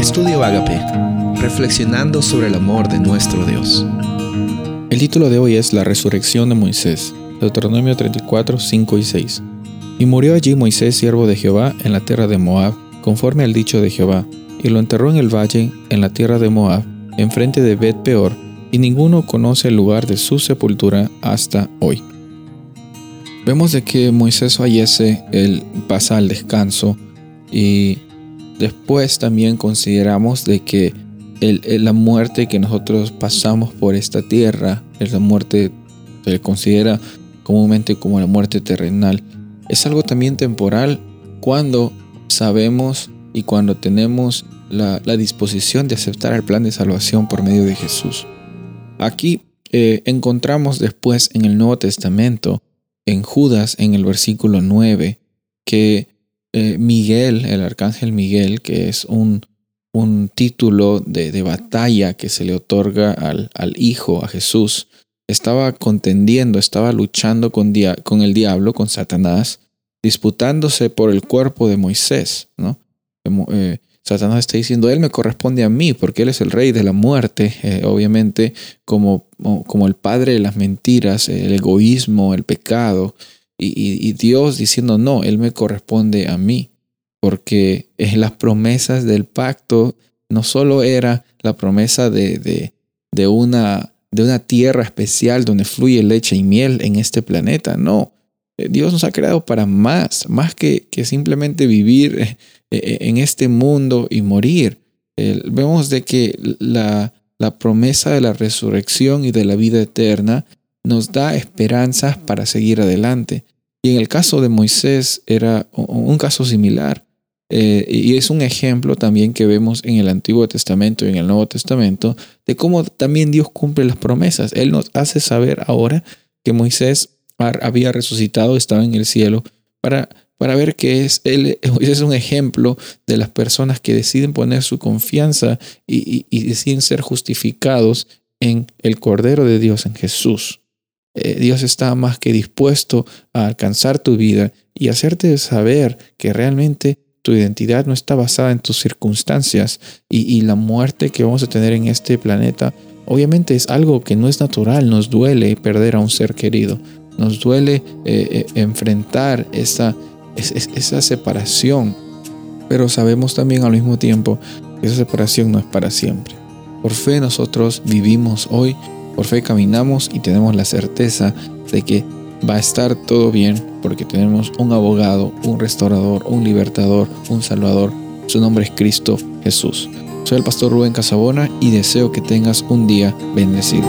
Estudio Agape, reflexionando sobre el amor de nuestro Dios. El título de hoy es La resurrección de Moisés, Deuteronomio 34, 5 y 6. Y murió allí Moisés, siervo de Jehová, en la tierra de Moab, conforme al dicho de Jehová, y lo enterró en el valle, en la tierra de Moab, enfrente de Bet Peor, y ninguno conoce el lugar de su sepultura hasta hoy. Vemos de que Moisés fallece, él pasa al descanso y después también consideramos de que la muerte que nosotros pasamos por esta tierra, es la muerte, se le considera comúnmente como la muerte terrenal, es algo también temporal cuando sabemos y cuando tenemos la, disposición de aceptar el plan de salvación por medio de Jesús. Aquí eh, encontramos después en el Nuevo Testamento, en Judas, en el versículo 9, que eh, Miguel, el arcángel Miguel, que es un, un título de, batalla que se le otorga al, al, Hijo, a Jesús, estaba contendiendo, estaba luchando con, con el diablo, con Satanás, disputándose por el cuerpo de Moisés. ¿no? Eh, Satanás está diciendo, Él me corresponde a mí, porque Él es el rey de la muerte, eh, obviamente como, como el padre de las mentiras, el egoísmo, el pecado. Y, Dios diciendo, no, Él me corresponde a mí, porque es las promesas del pacto no solo era la promesa de, de, una, de una tierra especial donde fluye leche y miel en este planeta, no. Eh, Dios nos ha creado para más, más que, que simplemente vivir eh, eh, en este mundo y morir. Vemos de que la, la promesa de la resurrección y de la vida eterna nos da esperanzas para seguir adelante. Y en el caso de Moisés era un caso similar. Eh, y es un ejemplo también que vemos en el Antiguo Testamento y en el Nuevo Testamento de cómo también Dios cumple las promesas. Él nos hace saber ahora que Moisés había resucitado, estaba en el cielo, para, para ver que es, él, es un ejemplo de las personas que deciden poner su confianza y deciden ser justificados en el Cordero de Dios, en Jesús. Eh, Dios está más que dispuesto a alcanzar tu vida y hacerte saber que realmente tu identidad no está basada en tus circunstancias y, la muerte que vamos a tener en este planeta obviamente es algo que no es natural, nos duele perder a un ser querido, nos duele eh, eh, enfrentar esa, esa separación, pero sabemos también al mismo tiempo que esa separación no es para siempre. Por fe nosotros vivimos hoy por fe caminamos y tenemos la certeza de que va a estar todo bien porque tenemos un abogado, un restaurador, un libertador, un salvador. Su nombre es Cristo Jesús. Soy el pastor Rubén Casabona y deseo que tengas un día bendecido.